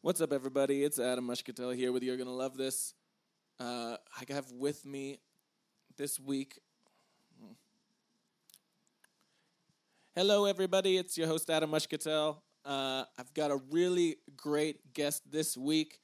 What's up, everybody? It's Adam Moshcatel here with You're Gonna Love This. Uh, I have with me this week. Hello, everybody. It's your host, Adam Moshcatel. Uh, I've got a really great guest this week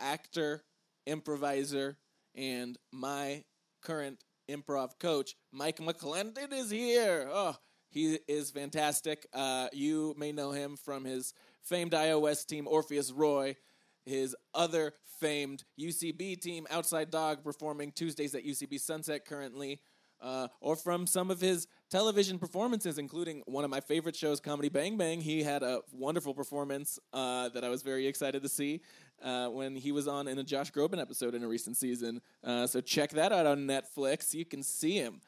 actor, improviser, and my current improv coach, Mike McLendon, is here. Oh, he is fantastic. Uh, you may know him from his famed iOS team, Orpheus Roy, his other famed UCB team, Outside Dog, performing Tuesdays at UCB Sunset currently, uh, or from some of his television performances, including one of my favorite shows, Comedy Bang Bang. He had a wonderful performance uh, that I was very excited to see uh, when he was on in a Josh Groban episode in a recent season. Uh, so check that out on Netflix. You can see him.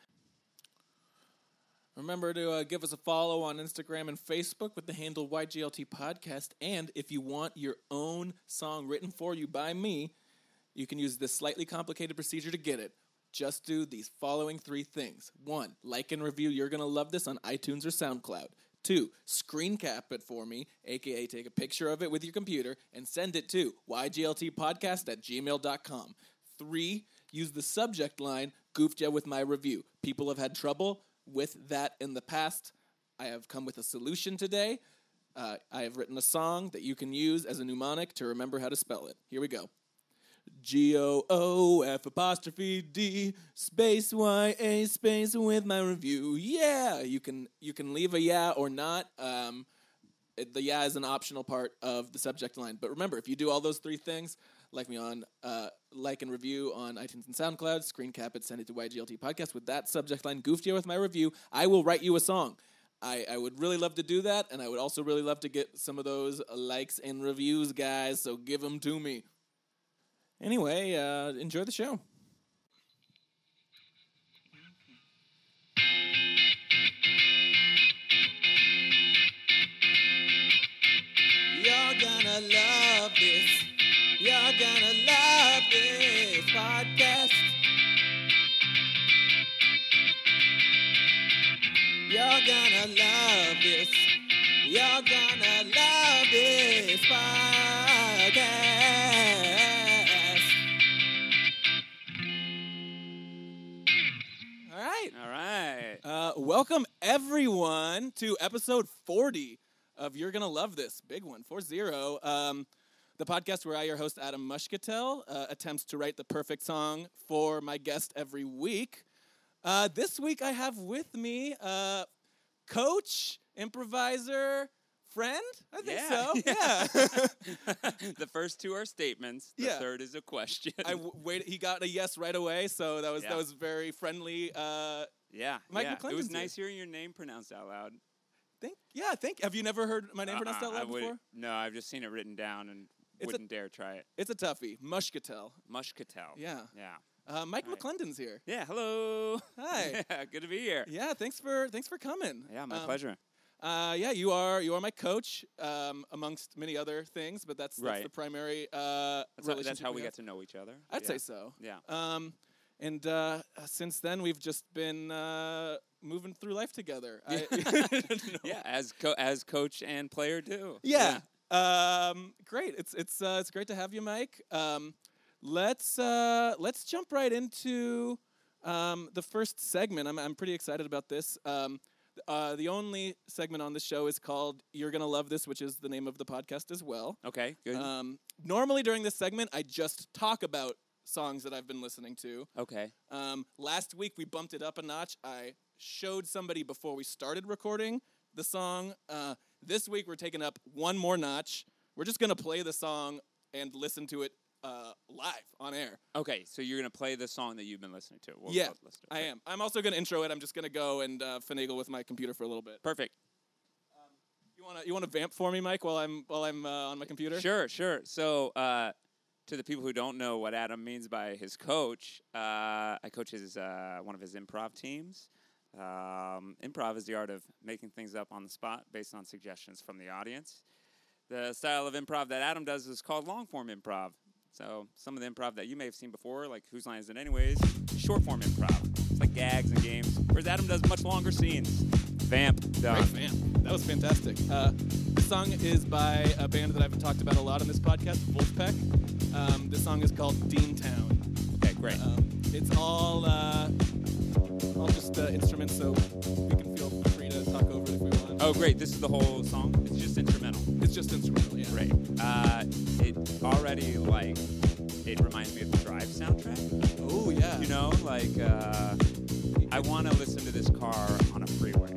Remember to uh, give us a follow on Instagram and Facebook with the handle YGLT Podcast. And if you want your own song written for you by me, you can use this slightly complicated procedure to get it. Just do these following three things. One, like and review You're Gonna Love This on iTunes or SoundCloud. Two, screen cap it for me, aka take a picture of it with your computer and send it to ygltpodcast at gmail.com. Three, use the subject line, goofed ya with my review. People have had trouble with that in the past. I have come with a solution today. Uh, I have written a song that you can use as a mnemonic to remember how to spell it. Here we go. G O O F apostrophe D space Y A space with my review. Yeah, you can you can leave a yeah or not. Um, the yeah is an optional part of the subject line. But remember, if you do all those three things, like me on uh, like and review on iTunes and SoundCloud, screen cap it, send it to YGLT podcast with that subject line, goofed you with my review. I will write you a song. I, I would really love to do that, and I would also really love to get some of those likes and reviews, guys. So give them to me. Anyway, uh, enjoy the show. You're gonna love this. You're gonna love this podcast. You're gonna love this. You're gonna love this podcast. All right. All right. Uh, welcome everyone to episode 40 of You're Gonna Love This. Big one, 40. Um, the podcast where I, your host, Adam Moshcatel, uh, attempts to write the perfect song for my guest every week. Uh, this week I have with me uh, coach, improviser, friend. I think Yeah, so. yeah. The first two are statements. The Yeah. third is a question. I w- wait. He got a yes right away, so that was Yeah. that was very friendly. Uh, yeah. Mike yeah. It was nice hearing your name pronounced out loud. think yeah, think. Have you never heard my name pronounced Uh-uh, out I loud before? No, I've just seen it written down and Wouldn't dare try it. It's a toughie. Moshcatel. Moshcatel. Yeah. Yeah. Uh, Mike Hi. McLendon's here. Yeah. Hello. Hi. Yeah, good to be here. Yeah, thanks for thanks for coming. Yeah, my Um, pleasure. Uh, yeah, you are you are my coach, um, amongst many other things, but that's, that's Right. the primary uh, That's, how, that's how we have. get to know each other. I'd yeah. say so. Yeah. Um, and uh, uh, since then, we've just been uh, moving through life together. I, No. Yeah, as co- as coach and player do. Yeah. Um, great. It's it's uh, it's great to have you, Mike. Um, let's uh, let's jump right into um, the first segment. I'm I'm pretty excited about this. Um, uh, the only segment on the show is called "You're Gonna Love This," which is the name of the podcast as well. Okay. Good. Um, normally during this segment, I just talk about songs that I've been listening to. okay. Um, last week we bumped it up a notch. I showed somebody before we started recording the song. Uh, this week we're taking up one more notch. We're just gonna play the song and listen to it uh, live on air. Okay. So you're gonna play the song that you've been listening to. We'll- yeah, listen to I am. I'm also gonna intro it. I'm just gonna go and uh, finagle with my computer for a little bit. Perfect. You wanna you wanna vamp for me, Mike, while I'm while I'm uh, on my computer? Sure, sure. So, uh, to the people who don't know what Adam means by his coach, uh, I coach his uh, one of his improv teams. Um, improv is the art of making things up on the spot based on suggestions from the audience. The style of improv that Adam does is called long form improv. So some of the improv that you may have seen before, like Whose Line Is It Anyways, short form improv. It's like gags and games. Whereas Adam does much longer scenes. Vamp, done. Great vamp. That was fantastic. Uh, this song is by a band that I've talked about a lot on this podcast, Vulfpeck. Um, this song is called Dean Town. Okay, great. Um, it's all instruments, so we can feel free to talk over it if we want. oh, great. This is the whole song. It's just instrumental. It's just instrumental, yeah. Great. Uh, it already like it reminds me of the Drive soundtrack. Oh yeah. You know, like uh, I want to listen to this car on a freeway.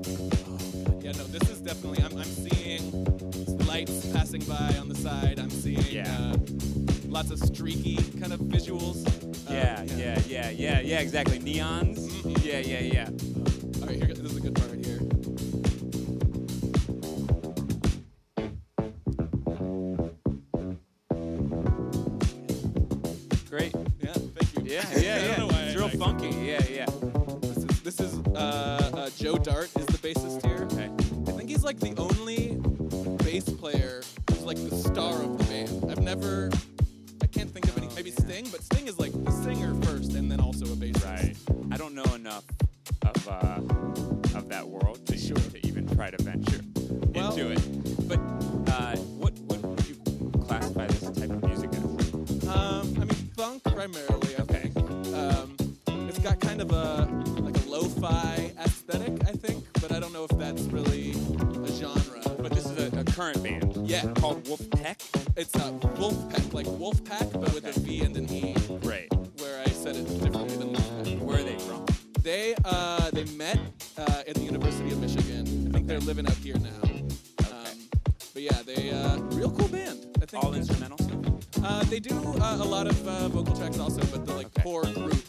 Yeah, no, this is definitely. I'm, I'm seeing lights passing by on the side. I'm seeing Yeah. uh, lots of streaky kind of visuals. Yeah, yeah, yeah, yeah, yeah. Exactly. Neons. Yeah, yeah, yeah. Got kind of a like a lo-fi aesthetic, I think, but I don't know if that's really a genre. But this is a, a current band Yeah, called Vulfpeck. it's a Vulfpeck, like Wolfpack, but with a Okay. V and an E, Great. where I said it differently than Wolfpack. Where are they from? They uh, they met uh, at the University of Michigan. I think they're living out here now. Um, but yeah, they uh, real cool band. I think All instrumental stuff. Uh, they do uh, a lot of uh, vocal tracks also, but the like Okay. core group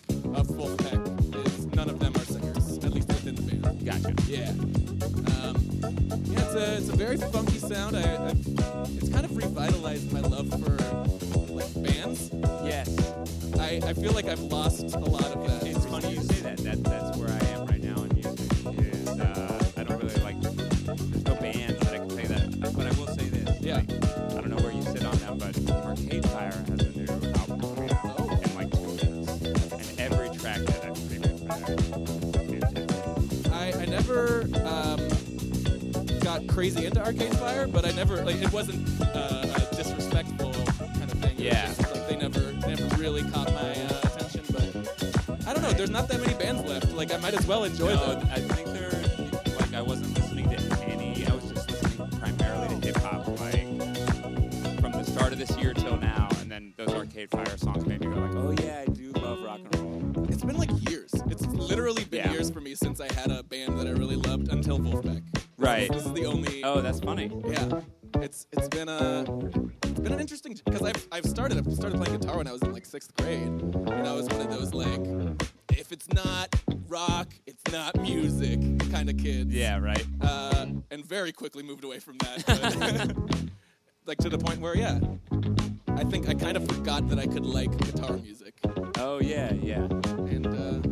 Vulfpeck is none of them are singers, at least within the band. Gotcha. Yeah. Um, yeah, it's a it's a very funky sound. I, I it's kind of revitalized my love for like bands. Yes. I, I feel like I've lost a lot of that. It's funny you say that. that. That's where got crazy into Arcade Fire, but I never like it wasn't uh, a disrespectful kind of thing. It Yeah. just, like they never never really caught my uh, attention, but I don't know. There's not that many bands left. Like I might as well enjoy No, them. I think they're like I wasn't listening to any. I was just listening primarily to hip hop, like from the start of this year till now. And then those Arcade Fire songs made me go like, oh yeah, I do love rock and roll. It's been like years. It's literally been Yeah. years for me since I had a Oh, that's funny. Yeah, it's it's been a it's been an interesting because I've I've started I've started playing guitar when I was in like sixth grade, and I was one of those like if it's not rock, it's not music kind of kids. Yeah, right. Uh, and very quickly moved away from that. But like to the point where yeah, I think I kind of forgot that I could like guitar music, Oh yeah, yeah. and uh,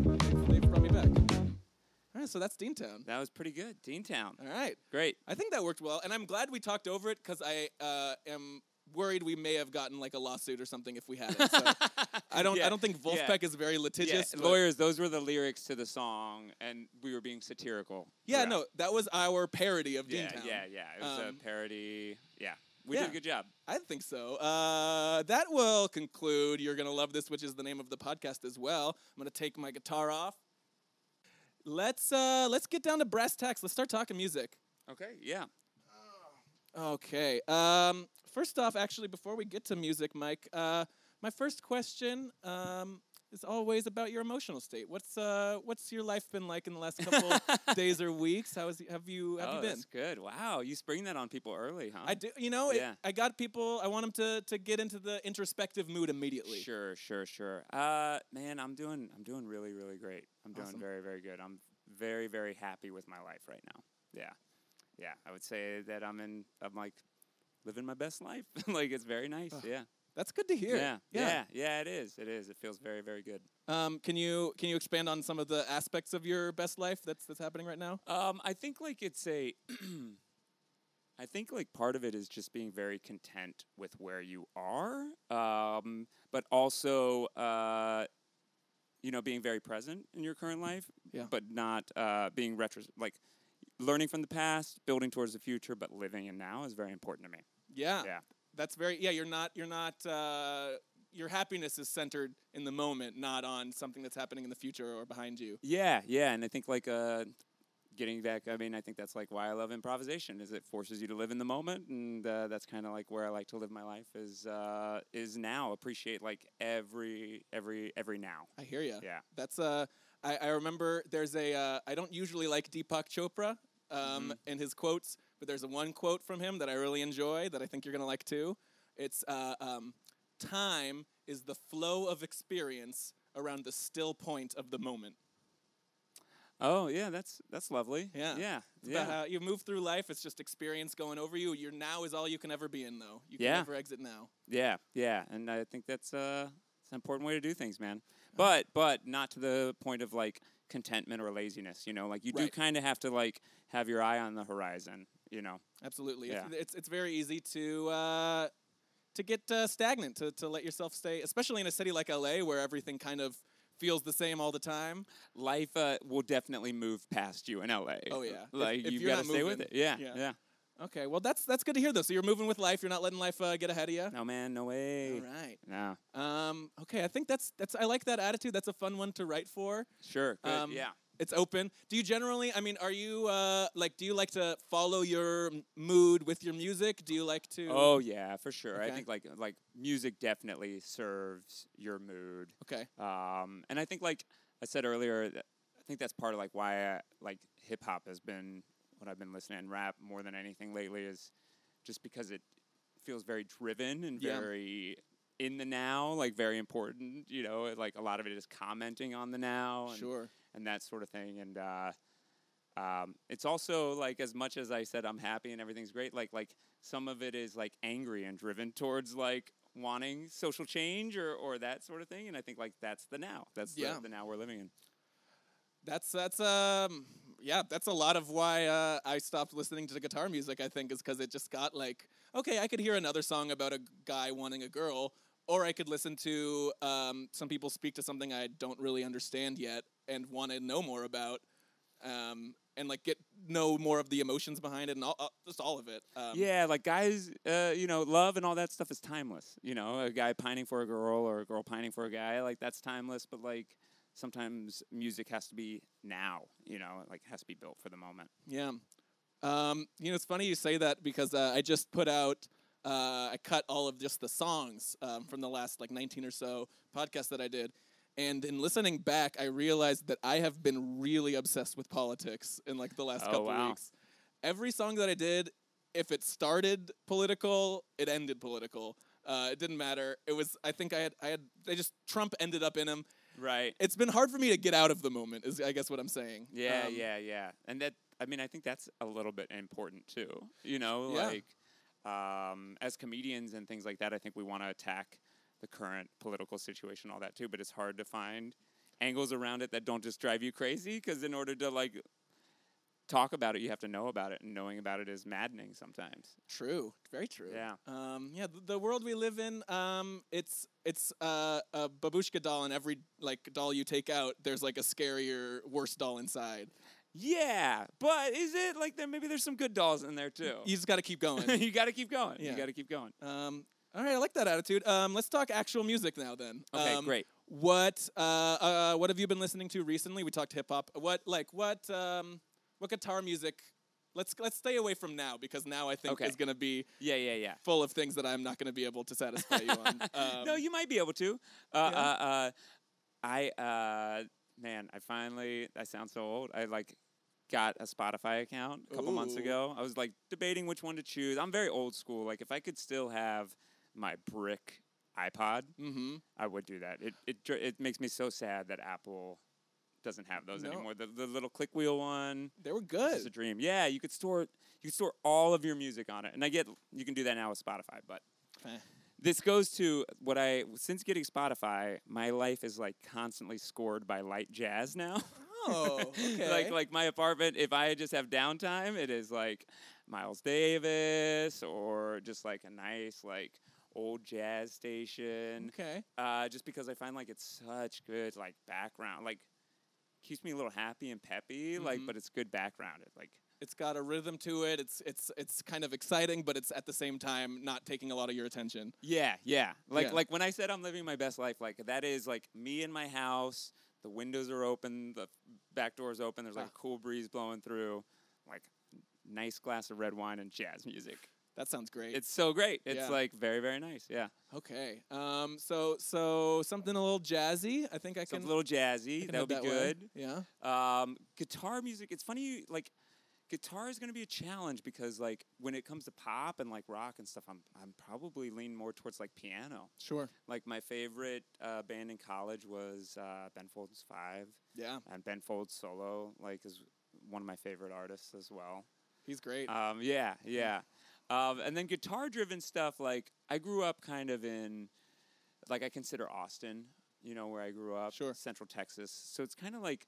All right, so that's Dean Town. That was pretty good. Dean Town. All right. Great. I think that worked well, and I'm glad we talked over it because I uh, am worried we may have gotten like a lawsuit or something if we had it. So I don't. Yeah, I don't think yeah. Is very litigious. but- lawyers. Those were the lyrics to the song, and we were being satirical. Yeah, no, that was our parody of Yeah, Dean Town. yeah, yeah. It was Um, a parody. Yeah, we yeah. did a good job. I think so. Uh, that will conclude. You're gonna love this, which is the name of the podcast as well. I'm gonna take my guitar off. Let's uh, let's get down to brass tacks. Let's start talking music. Okay. Yeah. Okay. Um, first off, actually, before we get to music, Mike, uh, my first question um, is always about your emotional state. What's uh, what's your life been like in the last couple days or weeks? How is have you have oh, you been? that's good. Wow, you spring that on people early, huh? I do. You know, it- Yeah. I got people. I want them to to get into the introspective mood immediately. Sure, sure, sure. Uh, man, I'm doing, I'm doing really, really great. I'm doing Awesome. very, very good. I'm very, very happy with my life right now. Yeah, yeah. I would say that I'm in, I'm like living my best life. like it's very nice. Yeah. That's good to hear. yeah, Yeah. yeah, yeah. It is. It is. It feels very, very good. Um, can you can you expand on some of the aspects of your best life that's that's happening right now? Um, I think like it's a. I think like part of it is just being very content with where you are, um, but also uh, you know being very present in your current life, Yeah. but not uh, being retro like learning from the past, building towards the future, but living in now is very important to me. Yeah. Yeah. That's very yeah, you're not you're not uh your happiness is centered in the moment, not on something that's happening in the future or behind you. Yeah, yeah, and I think like uh, getting back. I mean, I think that's like why I love improvisation. Is it forces you to live in the moment, and uh, that's kind of like where I like to live my life. Is uh, is now appreciate like every every every now. I hear you. Yeah. That's uh I, I remember there's a uh, I don't usually like Deepak Chopra um and his quotes, but there's a one quote from him that I really enjoy that I think you're going to like too. It's uh um time is the flow of experience around the still point of the moment. Oh yeah, that's that's lovely. Yeah. yeah, It's yeah. about how you move through life. It's just experience going over you. Your now is all you can ever be in, though. You can Yeah. never exit now. Yeah, yeah, and I think that's uh, it's an important way to do things, man. But but not to the point of like contentment or laziness. You know, like you do kind of have to like have your eye on the horizon. You know. Absolutely. Yeah. It's, it's it's very easy to uh, to get uh, stagnant, to to let yourself stay, especially in a city like LA where everything kind of feels the same all the time. Life uh, will definitely move past you in LA. Oh, yeah. Like if you've got to stay with it. Yeah, yeah. yeah, Okay, well that's that's good to hear though. So you're moving with life. You're not letting life uh, get ahead of you. No man, no way. All right. No, Um, okay, I think that's that's I like that attitude. That's a fun one to write for. sure, good. Um, yeah. It's open. Do you generally? I mean, are you uh, like? Do you like to follow your mood with your music? Do you like to? Oh yeah, for sure. I think like like music definitely serves your mood. Okay. Um, and I think like I said earlier, I think that's part of like why I, like hip hop has been what I've been listening and rap more than anything lately is just because it feels very driven and Yeah. very in the now, like very important. You know, like a lot of it is commenting on the now. Sure. And that sort of thing. And uh, um, it's also like as much as I said I'm happy and everything's great, like like some of it is like angry and driven towards like wanting social change or or that sort of thing. And I think like that's the now. That's Yeah. the, the now we're living in. That's that's um yeah, that's a lot of why uh, I stopped listening to guitar music. I think is because it just got like okay, I could hear another song about a guy wanting a girl, or I could listen to um, some people speak to something I don't really understand yet and want to know more about, um, and like get know more of the emotions behind it and all, uh, just all of it. Um, yeah, like guys, uh, you know, love and all that stuff is timeless. You know, a guy pining for a girl or a girl pining for a guy, like that's timeless. But like sometimes music has to be now. You know, like has to be built for the moment. Yeah. Um, you know, it's funny you say that because uh, I just put out, uh, I cut all of just the songs um, from the last like 19 or so podcasts that I did. And in listening back, I realized that I have been really obsessed with politics in like the last Oh, couple wow. weeks. Every song that I did, if it started political, it ended political. Uh, it didn't matter. It was. I think I had. I had. They just Trump ended up in them. Right. It's been hard for me to get out of the moment. Is I guess what I'm saying. Yeah, Um, yeah, yeah. And that I mean I think that's a little bit important too. You know, Yeah. like um, as comedians and things like that, I think we want to attack the current political situation, all that too. But it's hard to find angles around it that don't just drive you crazy. Because in order to like talk about it, you have to know about it, and knowing about it is maddening sometimes. True, very true. Yeah. Um, yeah, the, the world we live in, um, it's it's uh, a babushka doll, and every like doll you take out, there's like a scarier, worse doll inside. Yeah, but is it like there? Maybe there's some good dolls in there too. You just got to keep going. you got to keep going. Yeah. You got to keep going. um, all right, I like that attitude. Um, let's talk actual music now, then. Okay, Um, great. What uh, uh, what have you been listening to recently? We talked hip hop. What like what um, what guitar music? Let's let's stay away from now because now I think Okay. is gonna be Yeah, yeah, yeah. full of things that I'm not gonna be able to satisfy you on. Um, no, you might be able to. Uh, Yeah. uh, uh, I uh, man, I finally. I sound so old. I like got a Spotify account a couple months ago. I was like debating which one to choose. I'm very old school. Like if I could still have my brick iPod, mm-hmm. I would do that. It it it makes me so sad that Apple doesn't have those No. anymore. The the little click wheel one. They were good. It's a dream. Yeah, you could store you could store all of your music on it. And I get you can do that now with Spotify, but Eh. this goes to what I since getting Spotify, my life is like constantly scored by light jazz now. Oh, okay. like like my apartment, if I just have downtime, it is like Miles Davis or just like a nice like old jazz station. okay. Uh, just because I find like it's such good like background, like keeps me a little happy and peppy. Like, Mhm. but it's good background. It like It's got a rhythm to it. It's it's it's kind of exciting, but it's at the same time not taking a lot of your attention. Yeah, yeah. Like Yeah. like when I said I'm living my best life, like that is like me in my house. The windows are open, the back door's open. There's like Ah. a cool breeze blowing through, like nice glass of red wine and jazz music. That sounds great. It's so great. It's Yeah. like very very nice. Yeah, okay. Um. So so something a little jazzy. I think I can. Something a little jazzy. That would be that way. good. Yeah. Um, guitar music. It's funny. Like guitar is going to be a challenge because like when it comes to pop and like rock and stuff, I'm I'm probably lean more towards like piano. Sure. Like my favorite uh, band in college was uh, Ben Folds Five, Yeah. and Ben Folds solo like is one of my favorite artists as well. He's great. Um, yeah, yeah. Um, and then guitar-driven stuff. Like I grew up kind of in, like I consider Austin, you know, where I grew up, Sure. Central Texas. So it's kind of like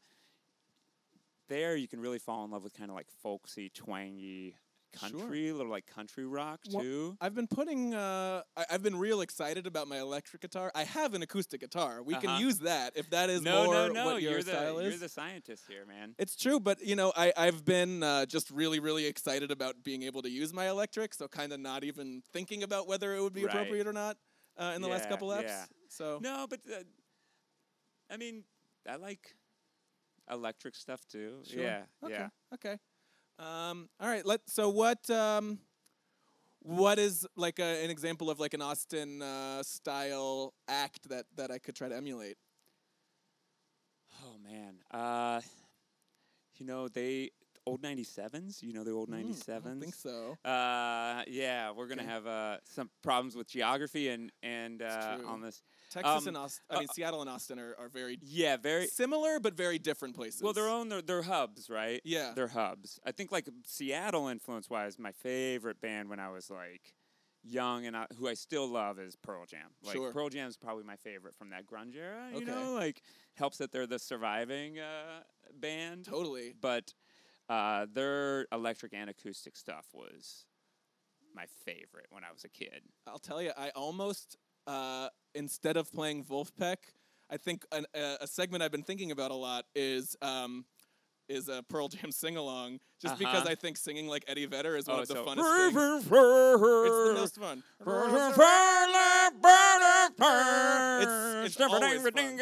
there you can really fall in love with kind of like folksy, twangy country, a little like country rock Well, too. I've been putting. Uh, I, I've been real excited about my electric guitar. I have an acoustic guitar. We Uh-huh. can use that if that is no, more no, no. what your you're the style you're the scientist here, man. It's true, but you know, I I've been uh, just really really excited about being able to use my electric, so kind of not even thinking about whether it would be Right. appropriate or not uh, in the last couple eps. yeah. So No, but uh, I mean, I like electric stuff too. Sure. Yeah, Okay. yeah. Okay. Um, all right. Let. So what? Um, what is like a, an example of like an Austin uh, style act that that I could try to emulate? Oh man, uh, you know they old ninety sevens. You know the old Mm, I think so. Uh, yeah, we're gonna Okay. have uh, some problems with geography and and uh, on this. Texas um, and Austin. I uh, mean, Seattle and Austin are, are very Yeah, very similar but very different places. well. They're own their, their hubs, right? Yeah. They're hubs. I think like Seattle influence wise, my favorite band when I was like young and I, who I still love is Pearl Jam. Like Sure. Pearl Jam is probably my favorite from that grunge era. You Okay. know, like helps that they're the surviving uh, band. totally. but uh, their electric and acoustic stuff was my favorite when I was a kid. I'll tell you, I almost uh, instead of playing Vulfpeck, I think an, a, a segment I've been thinking about a lot is um, is a Pearl Jam sing along. Just because Uh-huh. I think singing like Eddie Vedder is one Oh, of the so- funnest things. It's the most fun. It's- it's always fun.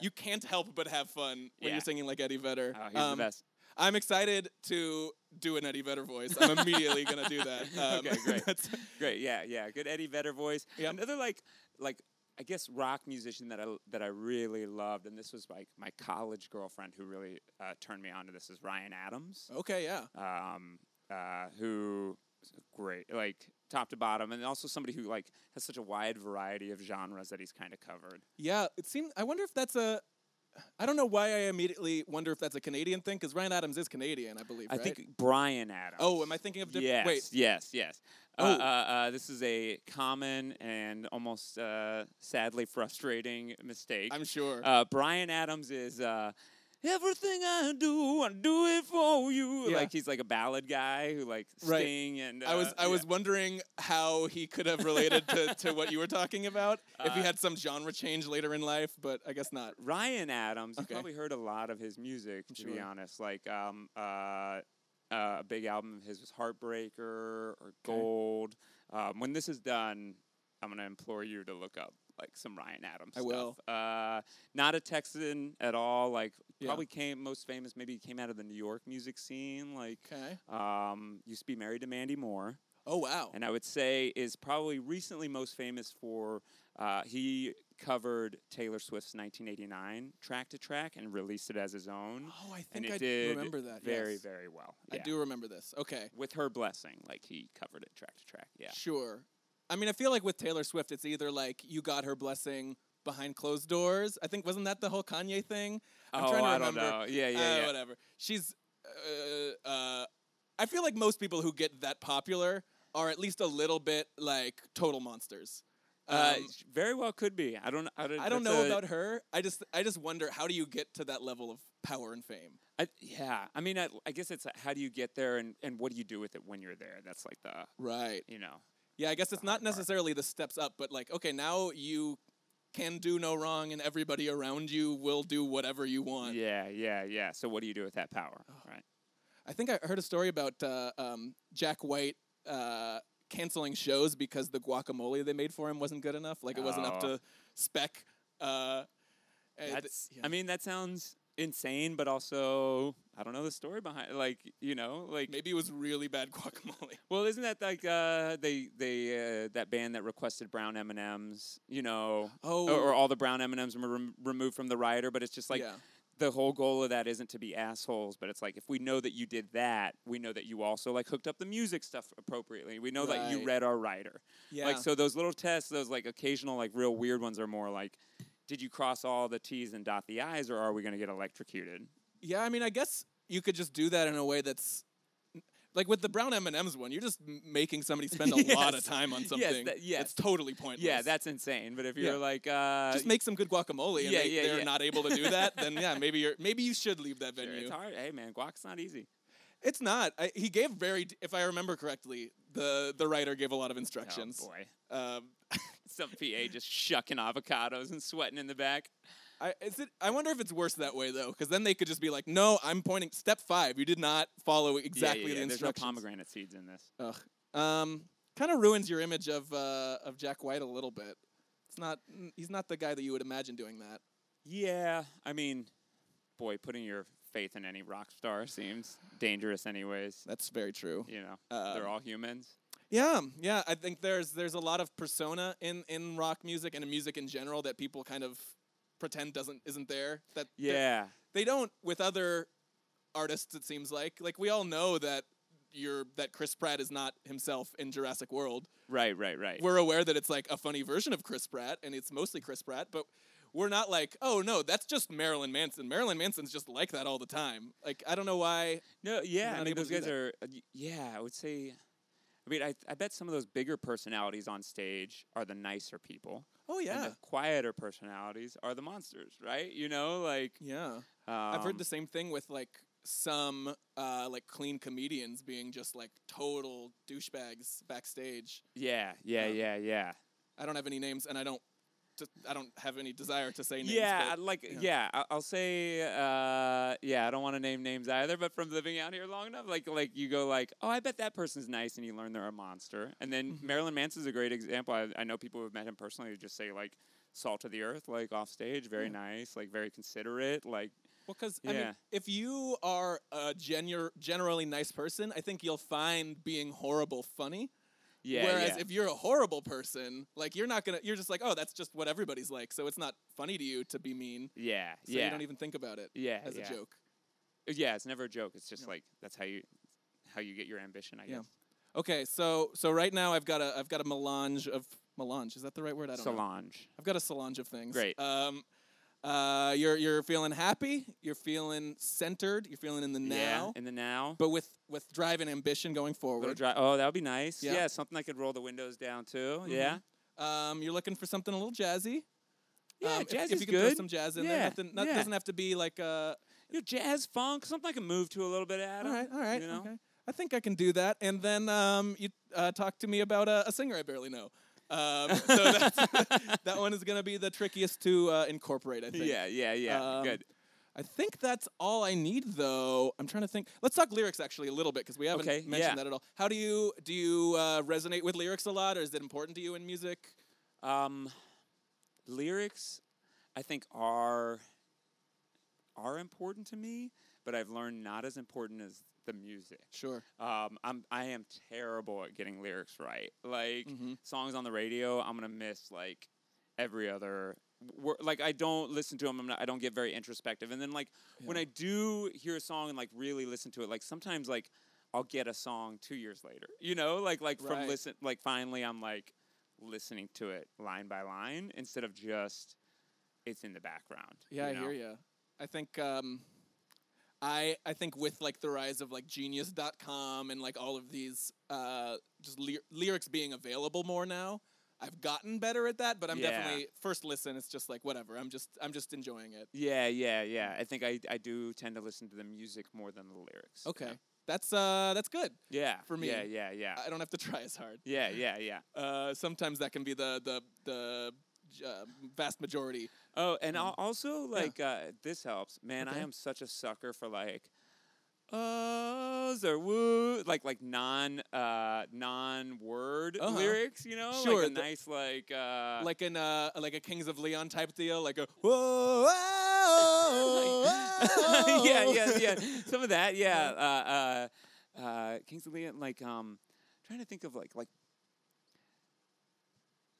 You can't help but have fun when Yeah. you're singing like Eddie Vedder. Oh, he's Um, the best. I'm excited to do an Eddie Vedder voice. I'm immediately gonna do that. Um, Okay, great. Great, yeah, yeah. Good Eddie Vedder voice. Yep. Another like like I guess rock musician that I that I really loved, and this was like my college girlfriend who really uh, turned me on to this is Ryan Adams. okay, yeah. um, uh, who great, like top to bottom, and also somebody who like has such a wide variety of genres that he's kind of covered. Yeah, it seemed. I wonder if that's a. I don't know why I immediately wonder if that's a Canadian thing because Ryan Adams is Canadian, I believe. I right? think Bryan Adams. Oh, am I thinking of different? Yes, Wait. yes, yes. Uh, Oh. uh, uh, this is a common and almost uh, sadly frustrating mistake. I'm sure. uh, Bryan Adams is uh, everything I do, I do it for you. Yeah. Like he's like a ballad guy who like Right. Sting and I was uh, I yeah. was wondering how he could have related to, to what you were talking about if he Uh, had some genre change later in life, but I guess not. Ryan Adams, you probably heard a lot of his music, to be honest. Like um, uh, uh, a big album of his was Heartbreaker or Gold. Um, when this is done, I'm gonna implore you to look up like some Ryan Adams. I stuff. will. Uh, not a Texan at all. Like Yeah. probably came most famous. Maybe he came out of the New York music scene. Like Okay. um, used to be married to Mandy Moore Oh wow. and I would say is probably recently most famous for uh, he covered Taylor Swift's 1989 track to track and released it as his own. Oh, I and think I remember that. very yes. very well. I do remember this. Okay. With her blessing, like he covered it track to track. Yeah. Sure. I mean, I feel like with Taylor Swift, it's either like you got her blessing behind closed doors. I think wasn't that the whole Kanye thing? I'm oh, trying to I remember. don't know. Yeah, yeah, Uh, yeah. Whatever. She's. Uh, uh, I feel like most people who get that popular are at least a little bit like total monsters. Uh, Um, very well could be. I don't. I don't, I don't know a- about her. I just I just wonder how do you get to that level of power and fame? I, yeah, I mean, I, I guess it's how do you get there, and, and what do you do with it when you're there? That's like the Right. you know. Yeah, I guess it's not necessarily the steps up, but like okay, now you can do no wrong, and everybody around you will do whatever you want. Yeah, yeah, yeah. So what do you do with that power? Right. I think I heard a story about uh, um, Jack White uh, canceling shows because the guacamole they made for him wasn't good enough. Like it wasn't up Oh. to spec. Uh, and th- That's. yeah. I mean, that sounds insane, but also I don't know the story behind. Like you know, like maybe it was really bad guacamole. Well, isn't that like uh, they they uh, that band that requested brown M and M's? You know, Oh. or, or all the brown M and M's were rem- removed from the rider. But it's just like Yeah. the whole goal of that isn't to be assholes, but it's like if we know that you did that, we know that you also like hooked up the music stuff appropriately. We know that you read our rider. Yeah. Like so, those little tests, those like occasional like real weird ones are more like. Did you cross all the T's and dot the I's, or are we going to get electrocuted? Yeah, I mean, I guess you could just do that in a way that's like with the brown M and M's one. You're just making somebody spend a lot of time on Yes, something. that- yes. it's totally pointless. Yeah, that's insane. But if you're Yeah. like, uh, just make some good guacamole, and yeah, they, yeah, they're yeah. not able to do that. Then yeah, maybe you're maybe you should leave that Sure, venue. it's hard. Hey man, guac's not easy. It's not. I, he gave very, if I remember correctly, the the writer gave a lot of instructions. Oh boy, Um, some PA just shucking avocados and sweating in the back. I is it? I wonder if it's worse that way though, because then they could just be like, "No, I'm pointing step five. You did not follow exactly yeah, yeah, yeah. the instructions." There's no pomegranate seeds in this. Ugh. Um, kind of ruins your image of uh, of Jack White a little bit. It's not. He's not the guy that you would imagine doing that. Yeah, I mean, boy, putting your faith in any rock star seems dangerous, anyways. That's very true. You know, Um, they're all humans. Yeah, yeah. I think there's there's a lot of persona in in rock music and in music in general that people kind of pretend doesn't isn't there. That Yeah, they don't with other artists. It seems like like we all know that you're that Chris Pratt is not himself in Jurassic World. right, right, right. We're aware that it's like a funny version of Chris Pratt and it's mostly Chris Pratt, but we're not like, oh no, that's just Marilyn Manson. Marilyn Manson's just like that all the time. Like I don't know why. No, yeah, I mean those guys are. uh, Yeah, I would say. I mean, I I bet some of those bigger personalities on stage are the nicer people. Oh And yeah, the quieter personalities are the monsters, right? You know, like yeah. um, I've heard the same thing with like some uh, like clean comedians being just like total douchebags backstage. Yeah, yeah, Um, yeah, yeah. I don't have any names, and I don't. Just, I don't have any desire to say names. Yeah, but- like yeah. yeah, I'll say uh, yeah. I don't want to name names either, but from living out here long enough, like like you go like, oh, I bet that person's nice, and you learn they're a monster. And then Mhm. Marilyn Manson's a great example. I, I know people who've met him personally who just say like salt of the earth, like off stage, very Yeah. nice, like very considerate, like Well, because I mean, if you are a genu- generally nice person, I think you'll find being horrible funny. Yeah. Whereas yeah. if you're a horrible person, like you're not gonna, you're just like, oh, that's just what everybody's like. So it's not funny to you to be mean. yeah, So yeah, you don't even think about it yeah, as yeah. a joke. Yeah, it's never a joke. It's just like that's how you how you get your ambition, I guess. Yeah. Okay, so so right now I've got a I've got a melange of melange. Is that the right word? I don't know. Solange. I've got a solange of things. Great. Um, uh, you're you're feeling happy. You're feeling centered. You're feeling in the now. Yeah, in the now. but with with drive and ambition going forward. dry- oh, that would be nice. Yeah. Yeah. something I could roll the windows down to. Mhm. Yeah. Um, you're looking for something a little jazzy. Yeah, um, if- jazz if, is you can throw good. some jazz in there. Yeah, Nothing, that yeah. doesn't have to be like a You know, jazz funk, something I can move to a little bit, Adam. All right, all right, You know? okay. I think I can do that. And then um, you uh, talk to me about a, a singer I barely know. Um, so that's, that one is going to be the trickiest to uh, incorporate. I think. Yeah, yeah, yeah. Um, Good. I think that's all I need, though. I'm trying to think. Let's talk lyrics actually a little bit because we haven't Okay, mentioned yeah. that at all. How do you do you uh, resonate with lyrics a lot, or is it important to you in music? Um, lyrics, I think are are important to me, but I've learned not as important as the music. Sure. Um, I'm I am terrible at getting lyrics right. Like hmm songs on the radio, I'm gonna miss like every other. Wor- like I don't listen to them. I'm not, I don't get very introspective. And then like when I do hear a song and like really listen to it, like sometimes like I'll get a song two years later. You know, like like from listen like finally I'm like listening to it line by line instead of just it's in the background. Yeah, you I hear you. I think um, I I think with like the rise of like Genius.com and like all of these uh, just ly- lyrics being available more now, I've gotten better at that. But I'm Yeah. definitely first listen. It's just like whatever. I'm just I'm just enjoying it. Yeah, yeah, yeah. I think I, I do tend to listen to the music more than the lyrics. Okay, know? that's uh that's good. Yeah. For me. Yeah, yeah, yeah. I don't have to try as hard. yeah, yeah, yeah. Uh, sometimes that can be the the the uh, vast majority. Oh, and Um, al- also like uh, this helps. Man, I am such a sucker for like ohs or woo, like like non uh, non word Uh-huh. lyrics, you know, Sure, like a the- nice like uh, like an uh, like a Kings of Leon type deal, like a whoa. yeah, yeah, yeah. Some of that, yeah. Uh, uh, uh, Kings of Leon, like um, trying to think of like like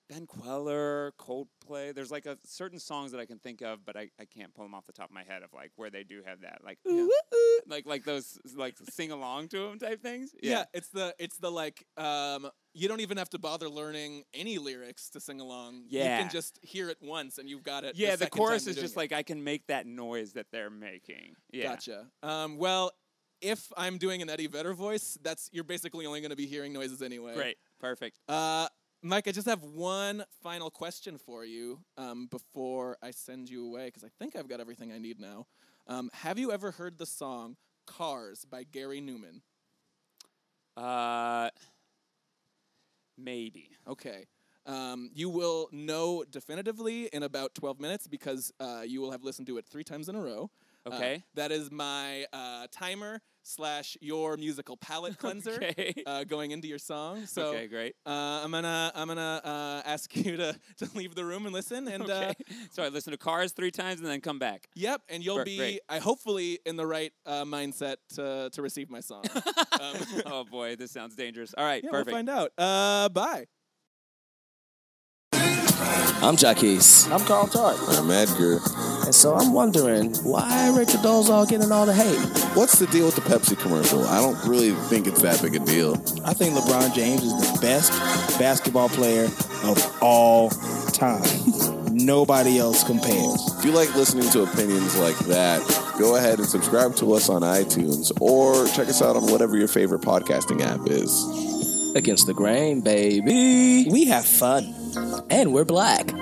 Ben Kweller, Coldplay. There's like a certain songs that I can think of, but I, I can't pull them off the top of my head of like where they do have that, like Yeah. like like those like sing along to them type things. Yeah. it's the it's the like um you don't even have to bother learning any lyrics to sing along. Yeah, you can just hear it once and you've got it. yeah. The time chorus is just it. like I can make that noise that they're making. Yeah. Gotcha. Um, well, if I'm doing an Eddie Vedder voice, that's you're basically only going to be hearing noises anyway. Great. Perfect. Uh, Mike, I just have one final question for you um, before I send you away because I think I've got everything I need now. Um, have you ever heard the song "Cars" by Gary Numan? Uh, maybe. Okay. Um, you will know definitively in about 12 minutes because uh, you will have listened to it three times in a row. Uh, Okay. that is my uh, timer slash your musical palette cleanser Okay. uh, going into your song. So okay. Great. uh, I'm gonna I'm gonna uh, ask you to, to leave the room and listen. And uh, okay. so I listen to Cars three times and then come back. yep, and you'll Gr- be great. I hopefully in the right uh, mindset to to receive my song. um, oh boy, this sounds dangerous. All right, yeah, perfect. we'll find out. Uh, bye. I'm Jackie's. I'm Carl Tart. I'm Edgar. And so I'm wondering why Rachel Dolezal getting all the hate? What's the deal with the Pepsi commercial? I don't really think it's that big a deal. I think LeBron James is the best basketball player of all time. Nobody else compares. If you like listening to opinions like that, go ahead and subscribe to us on iTunes or check us out on whatever your favorite podcasting app is. Against the grain, baby. We have fun. And we're black.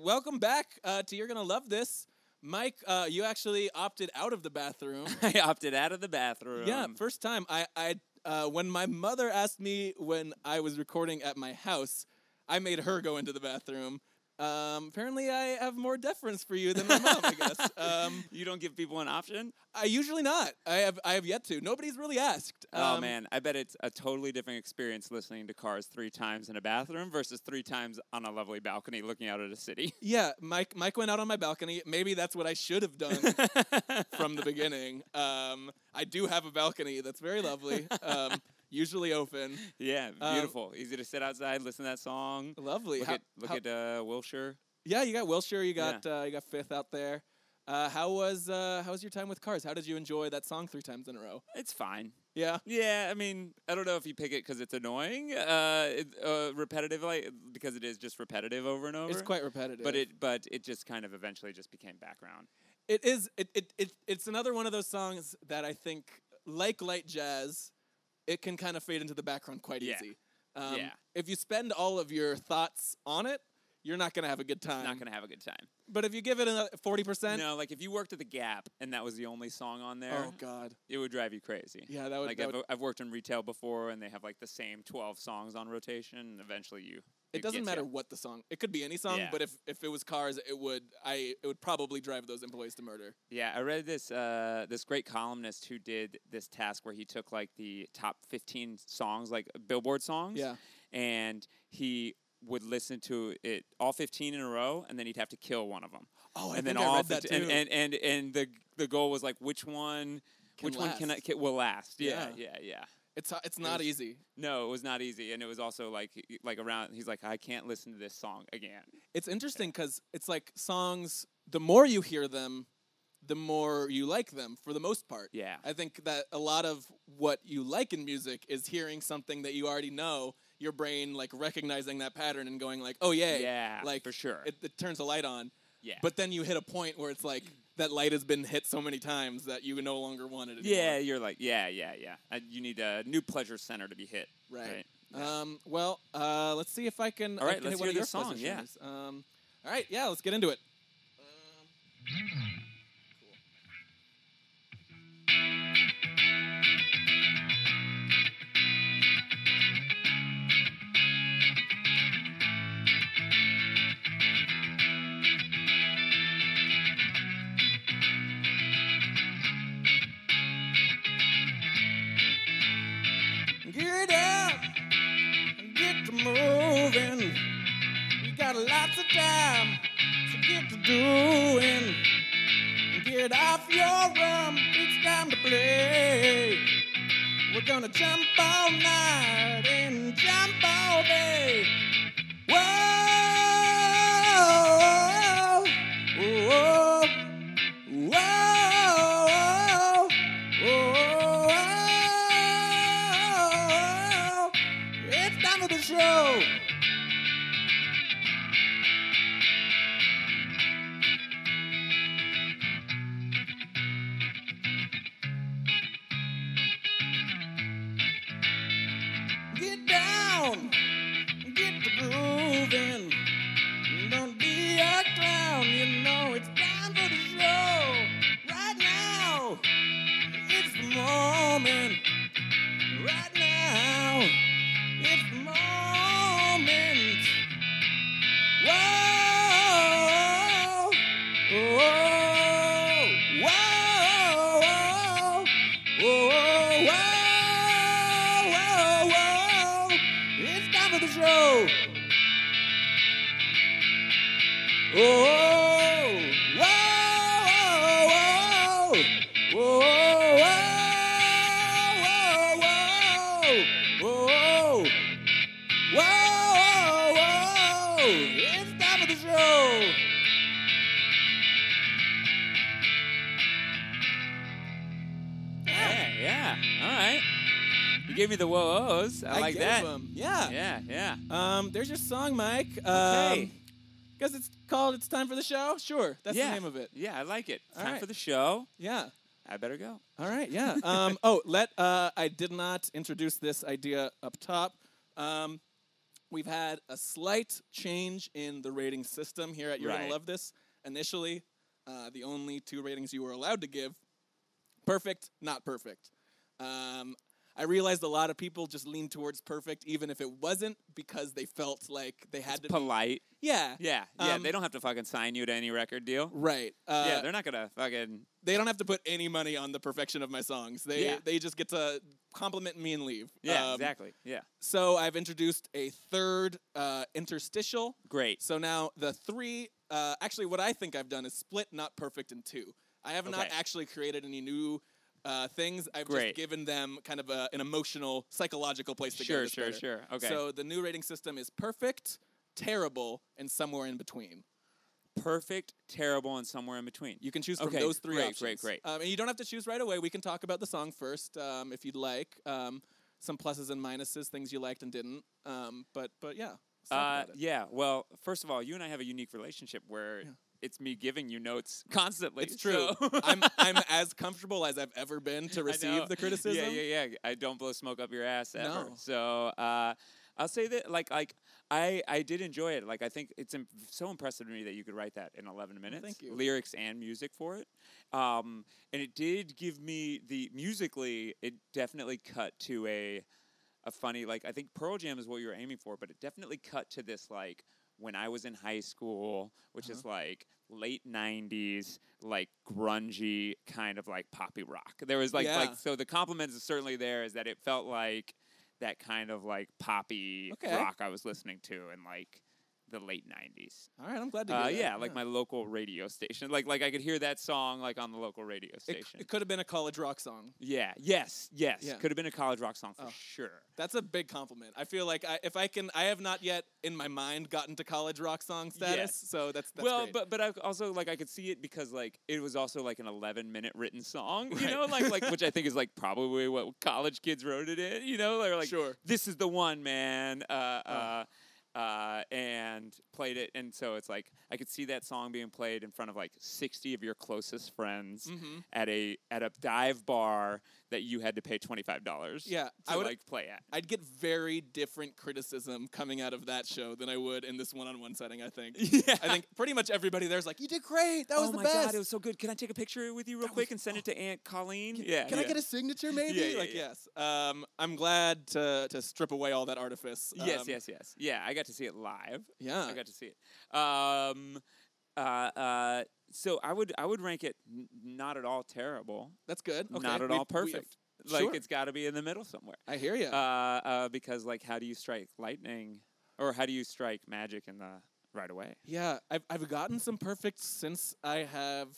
Welcome back uh, to You're Gonna Love This. Mike, uh, you actually opted out of the bathroom. I opted out of the bathroom. yeah, first time. I, I uh, when my mother asked me when I was recording at my house, I made her go into the bathroom. Um, apparently, I have more deference for you than my mom. I guess. Um, you don't give people an option. I usually not. I have. I have yet to. Nobody's really asked. oh Um, man, I bet it's a totally different experience listening to Cars three times in a bathroom versus three times on a lovely balcony looking out at a city. Yeah, Mike. Mike went out on my balcony. Maybe that's what I should have done from the beginning. Um, I do have a balcony that's very lovely. Um, usually open. yeah, Um, beautiful. Easy to sit outside, listen to that song. Lovely. Look How- at look how- at uh, Wilshire. Yeah, you got Wilshire. You got uh, you got Fifth out there. Uh, how was uh, how was your time with Cars? How did you enjoy that song three times in a row? It's fine. Yeah. Yeah, I mean, I don't know if you pick it because it's annoying, uh, it, uh, repetitive, like because it is just repetitive over and over. It's quite repetitive. but it but it just kind of eventually just became background. it is it, it, it it's another one of those songs that I think like light jazz, it can kind of fade into the background quite Yeah. easy. Um, Yeah. If you spend all of your thoughts on it, you're not gonna have a good time. Not gonna have a good time. But if you give it a forty percent, No, like if you worked at the Gap and that was the only song on there, oh god, it would drive you crazy. yeah, that would. like that I've, would I've worked in retail before, and they have like the same twelve songs on rotation. And eventually, you it doesn't matter ya. what the song. It could be any song, Yeah. but if if it was Cars, it would I it would probably drive those employees to murder. Yeah, I read this uh, this great columnist who did this task where he took like the top fifteen songs, like Billboard songs, Yeah. and he would listen to it all 15 in a row and then he'd have to kill one of them Oh, I and then think I all read that 15 and, too. and and and the the goal was like which one Can which one can, I, can will last yeah Yeah. yeah yeah It's it's not was- easy. no it was not easy and it was also like like around he's like i can't listen to this song again It's interesting because it's like songs. The more you hear them, the more you like them. For the most part, yeah I think that a lot of what you like in music is hearing something that you already know. Your brain like recognizing that pattern and going like, "Oh yeah, yeah like for sure It, it turns a light on, yeah but then you hit a point where it's like that light has been hit so many times that you no longer want it anymore. yeah you're like yeah yeah yeah uh, you need a new pleasure center to be hit Right. Yeah. Um, well, uh, let's see if I can. All I can let's hit one hear of this your song, yeah. Um, all right, yeah, let's get into it. Um, time, to get to doing. Get off your rum, it's time to play. We're gonna jump all night and jump all day. Whoa, whoa, whoa, show. Your song, Mike. Okay. Um, Guess it's called "It's Time for the Show." Sure, that's yeah. the name of it. Yeah, I like it. All Time right. for the show. Yeah. I better go. All right, yeah. Um, oh, let uh, I did not introduce this idea up top. Um, we've had a slight change in the rating system here at You're Gonna Love This. Initially, uh, the only two ratings you were allowed to give: perfect, not perfect. Um, I realized a lot of people just lean towards perfect, even if it wasn't, because they felt like they had to. be, Polite. yeah, Yeah, yeah. Um, they don't have to fucking sign you to any record deal. right. Uh, yeah, they're not gonna fucking. they don't have to put any money on the perfection of my songs. They Yeah. they just get to compliment me and leave. Yeah, Um, exactly. Yeah, So I've introduced a third uh, interstitial. great. So now the three, uh, actually, what I think I've done is split not perfect in two. I have not actually created any new uh, things. I've Great. just given them kind of a, an emotional, psychological place to go. Sure, that's sure, better. sure. Okay. So the new rating system is perfect, terrible, and somewhere in between. Perfect, terrible, and somewhere in between. You can choose from Okay, those three great, options. great, great. Um, and you don't have to choose right away. We can talk about the song first, um, if you'd like. Um, some pluses and minuses, things you liked and didn't. Um, but but yeah. Uh, yeah. Well, first of all, you and I have a unique relationship where it's me giving you notes constantly. It's true. so- I'm I'm as comfortable as I've ever been to receive the criticism. Yeah, yeah, yeah. I don't blow smoke up your ass ever. No. So uh, I'll say that, like, like I I did enjoy it. Like, I think it's Im- so impressive to me that you could write that in 11 minutes. thank you. Lyrics and music for it. Um, and it did give me the musically. It definitely cut to a a funny like I think Pearl Jam is what you were aiming for, but it definitely cut to this like when I was in high school, which is Uh-huh. like late '90s, like grungy kind of like poppy rock. There was like Yeah. like so the compliment is certainly there is that it felt like that kind of like poppy Okay. rock I was listening to and like the late '90s. All right, I'm glad to hear Uh, that. yeah, like my local radio station. Like like I could hear that song like on the local radio It, station. it could have been a college rock song. yeah. Yes. Yes. Yeah. Could have been a college rock song for Oh. sure. That's a big compliment. I feel like I, if I can, I have not yet in my mind gotten to college rock song status. Yes. So that's, that's well, great. but but I also like I could see it because like it was also like an 11 minute written song, you Right. know, like like which I think is like probably what college kids wrote it in, you know, they're like Sure. this is the one, man. Uh, uh, uh, and played it, and so it's like I could see that song being played in front of like sixty of your closest friends Mm-hmm. at a at a dive bar that you had to pay twenty five dollars. Yeah, to I would- like play at. I'd get very different criticism coming out of that show than I would in this one-on-one setting. I think. Yeah. I think pretty much everybody there's like, "You did great. That was oh the my best." god, it was so good. Can I take a picture with you real That quick was- and send it to Aunt Colleen? Can, yeah. can I get a signature, maybe? Yeah, yeah, like, yeah. yes. Um, I'm glad to to strip away all that artifice. Yes, Um, yes, yes. Yeah, I got to see it live. Yeah. I got to see it. Um, uh, uh, so I would I would rank it n- not at all terrible, That's good. Okay. not at we- all we have- perfect. like sure. it's got to be in the middle somewhere. I hear you. Uh, uh, because like how do you strike lightning, or how do you strike magic in the right away. Yeah, I've I've gotten some perfects since I have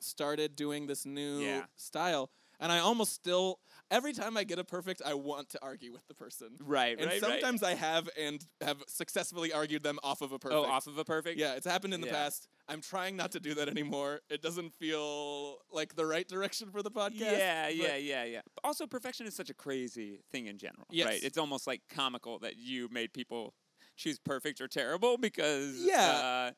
started doing this new Yeah. style, and I almost still every time I get a perfect, I want to argue with the person. Right, And right, right. sometimes I have and have successfully argued them off of a perfect. Oh, off of a perfect. Yeah, it's happened in the Yeah. past. I'm trying not to do that anymore. It doesn't feel like the right direction for the podcast. Yeah, yeah, yeah, yeah. But Also, perfection is such a crazy thing in general, Yes. right? It's almost like comical that you made people choose perfect or terrible because Yeah. uh,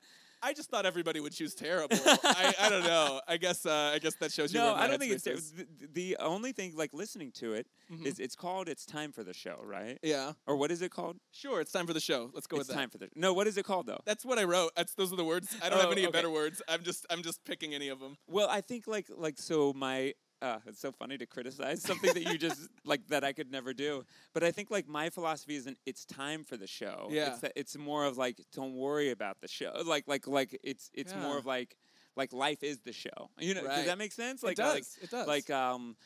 I just thought everybody would choose terrible. I, I don't know. I guess uh, I guess that shows you. no, I don't think it's ter- the, the only thing like listening to it is Mhm. it's called "It's Time for the Show," right? Yeah, Or what is it called? sure. It's time for the show. Let's go it's with that. time for the no. What is it called though? That's what I wrote. That's those are the words. I don't have Oh, any okay. better words. I'm just I'm just picking any of them. Well, I think like like so my uh, it's so funny to criticize something that you just like that I could never do. But I think like my philosophy isn't it's time for the show. Yeah. It's that it's more of like don't worry about the show. Like like like it's it's more of like like life is the show. You know, Right. does that make sense? Like it does. like it does. like um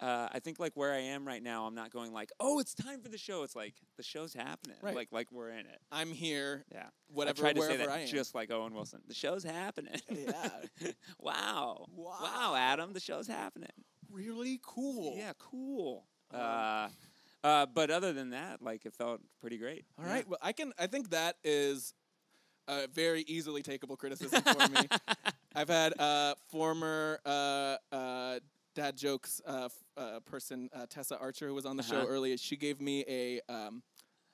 uh, I think like where I am right now, I'm not going like, oh, it's time for the show. It's like the show's happening. Right. Like like we're in it. I'm here. Yeah. Whatever. I tried to say that just like Owen Wilson. The show's happening. Yeah. wow. Wow, Wow. Adam, the show's happening. really cool. Yeah, cool. Um, Uh, uh, but other than that, like it felt pretty great. All right. Well, I can. I think that is a very easily takeable criticism for me. I've had uh, former uh, uh, dad jokes uh, uh, person uh, Tessa Archer who was on the show Uh-huh. earlier. She gave me a, um,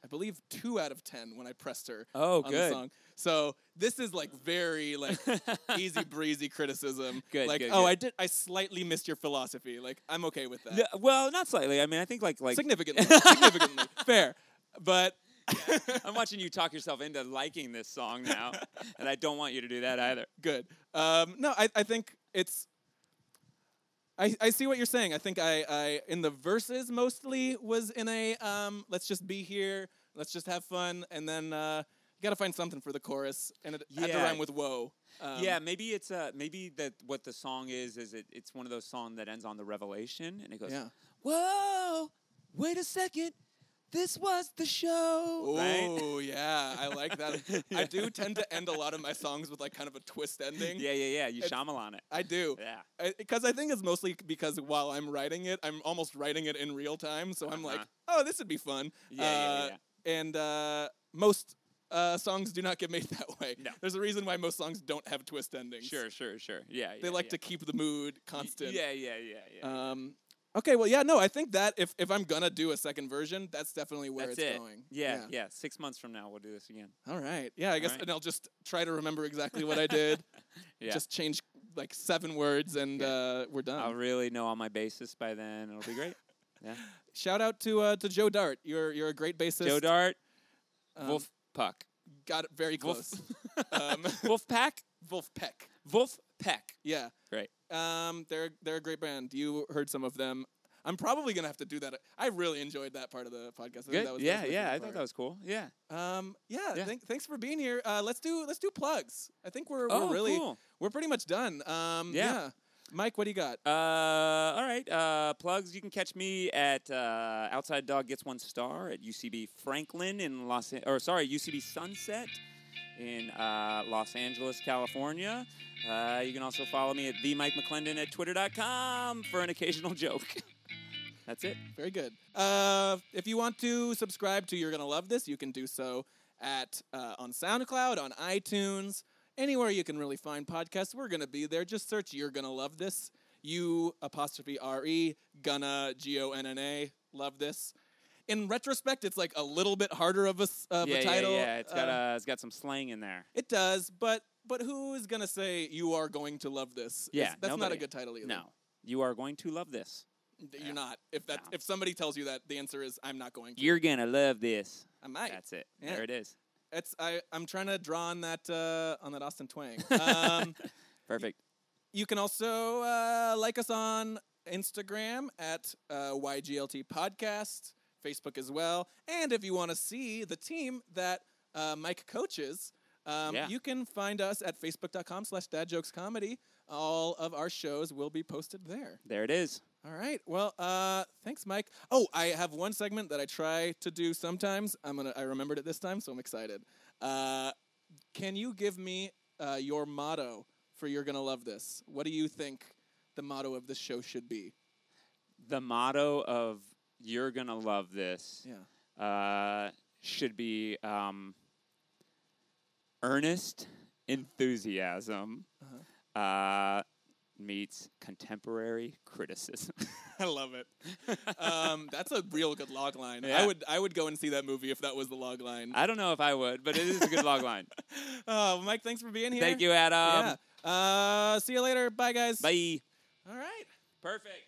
I believe, two out of ten when I pressed her Oh, on good. the song. So this is like very like easy breezy criticism. Good, Like, good, oh, good. I did. I slightly missed your philosophy. Like, I'm okay with that. No, well, not slightly. I mean, I think like like significantly, significantly, fair. But I'm watching you talk yourself into liking this song now, and I don't want you to do that either. good. Um, no, I, I think it's. I, I see what you're saying. I think I, I in the verses mostly was in a um, let's just be here, let's just have fun, and then uh, you got to find something for the chorus, and it had to rhyme with whoa. Um, yeah, maybe it's uh maybe that what the song is is it, it's one of those songs that ends on the revelation, and it goes, yeah. "Whoa, wait a second, this was the show." Right? Oh yeah, I like that. I do tend to end a lot of my songs with like kind of a twist ending. Yeah, yeah, yeah. You It's- Shyamalan it. I do. Yeah. because I, think it's mostly because while I'm writing it, I'm almost writing it in real time. So I'm like, Uh-huh. oh, this would be fun. Yeah, yeah, Uh, yeah. And uh, most uh, songs do not get made that way. No. There's a reason why most songs don't have twist endings. Sure, sure, sure. Yeah, They like yeah. to keep the mood Y- constant. Yeah, yeah, yeah, yeah. Um, okay, well, yeah, no, I think that if, if I'm gonna do a second version, that's definitely where That's it's it. going. Yeah, yeah, Six months from now, we'll do this again. All right. Yeah, I guess, right. and I'll just try to remember exactly what I did. Yeah. Just change like seven words, and uh, we're done. I'll really know all my basis by then. It'll be great. Yeah. Shout out to uh, to Joe Dart. You're you're a great bassist. Joe Dart, Um, Wolf Puck, got it very Wolf- close. um, Wolf Pack, Wolf Peck. Wolf Peck. Yeah. Great. Um, they're they're a great band. You heard some of them. I'm probably gonna have to do that. I really enjoyed that part of the podcast. I Good. That was, yeah, that yeah. I thought that was cool. Yeah. Um, yeah. Yeah. Thank, thanks for being here. Uh, let's do let's do plugs. I think we're Oh, we're really cool. we're pretty much done. Um, Yeah. yeah. Mike, what do you got? Uh, all right. Uh, plugs. You can catch me at uh, Outside Dog Gets One Star at UCB Franklin in Los, or sorry, UCB Sunset in uh, Los Angeles, California. Uh, you can also follow me at the Mike McLendon at Twitter.com for an occasional joke. That's it. Very good. Uh, if you want to subscribe to You're Gonna Love This, you can do so at uh, on SoundCloud, on iTunes, anywhere you can really find podcasts. We're gonna be there. Just search You're Gonna Love This. You apostrophe R E gonna G O N N A love this. In retrospect, it's like a little bit harder of a, of yeah, a title. yeah, yeah. It's got Uh, uh, it's got some slang in there. it does, but but who is gonna say you are going to love this? Yeah, It's- that's not a good title either. No, you are going to love this. you're Yeah. not. If that No. if somebody tells you that, the answer is I'm not going to. You're gonna love this. I might. That's it. Yeah. There it is. It's I I'm trying to draw on that uh, on that Austin twang. Um, Perfect. you can also uh, like us on Instagram at uh, YGLT Podcast, Facebook as well, and if you want to see the team that uh, Mike coaches, um, Yeah. you can find us at Facebook.com/slash Dad Jokes Comedy. All of our shows will be posted there. There it is. All right. Well, uh, thanks, Mike. Oh, I have one segment that I try to do sometimes. I'm gonna. I remembered it this time, so I'm excited. Uh, can you give me uh, your motto for You're Gonna Love This? What do you think the motto of this show should be? The motto of "You're gonna love this" Yeah. uh, should be um, earnest enthusiasm uh, meets contemporary criticism. I love it. um, that's a real good log line. I would I would go and see that movie if that was the log line. I don't know if I would, but it is a good log line. Oh, Mike, thanks for being here. Thank you, Adam. Yeah. Uh, see you later. Bye, guys. Bye. All right. Perfect.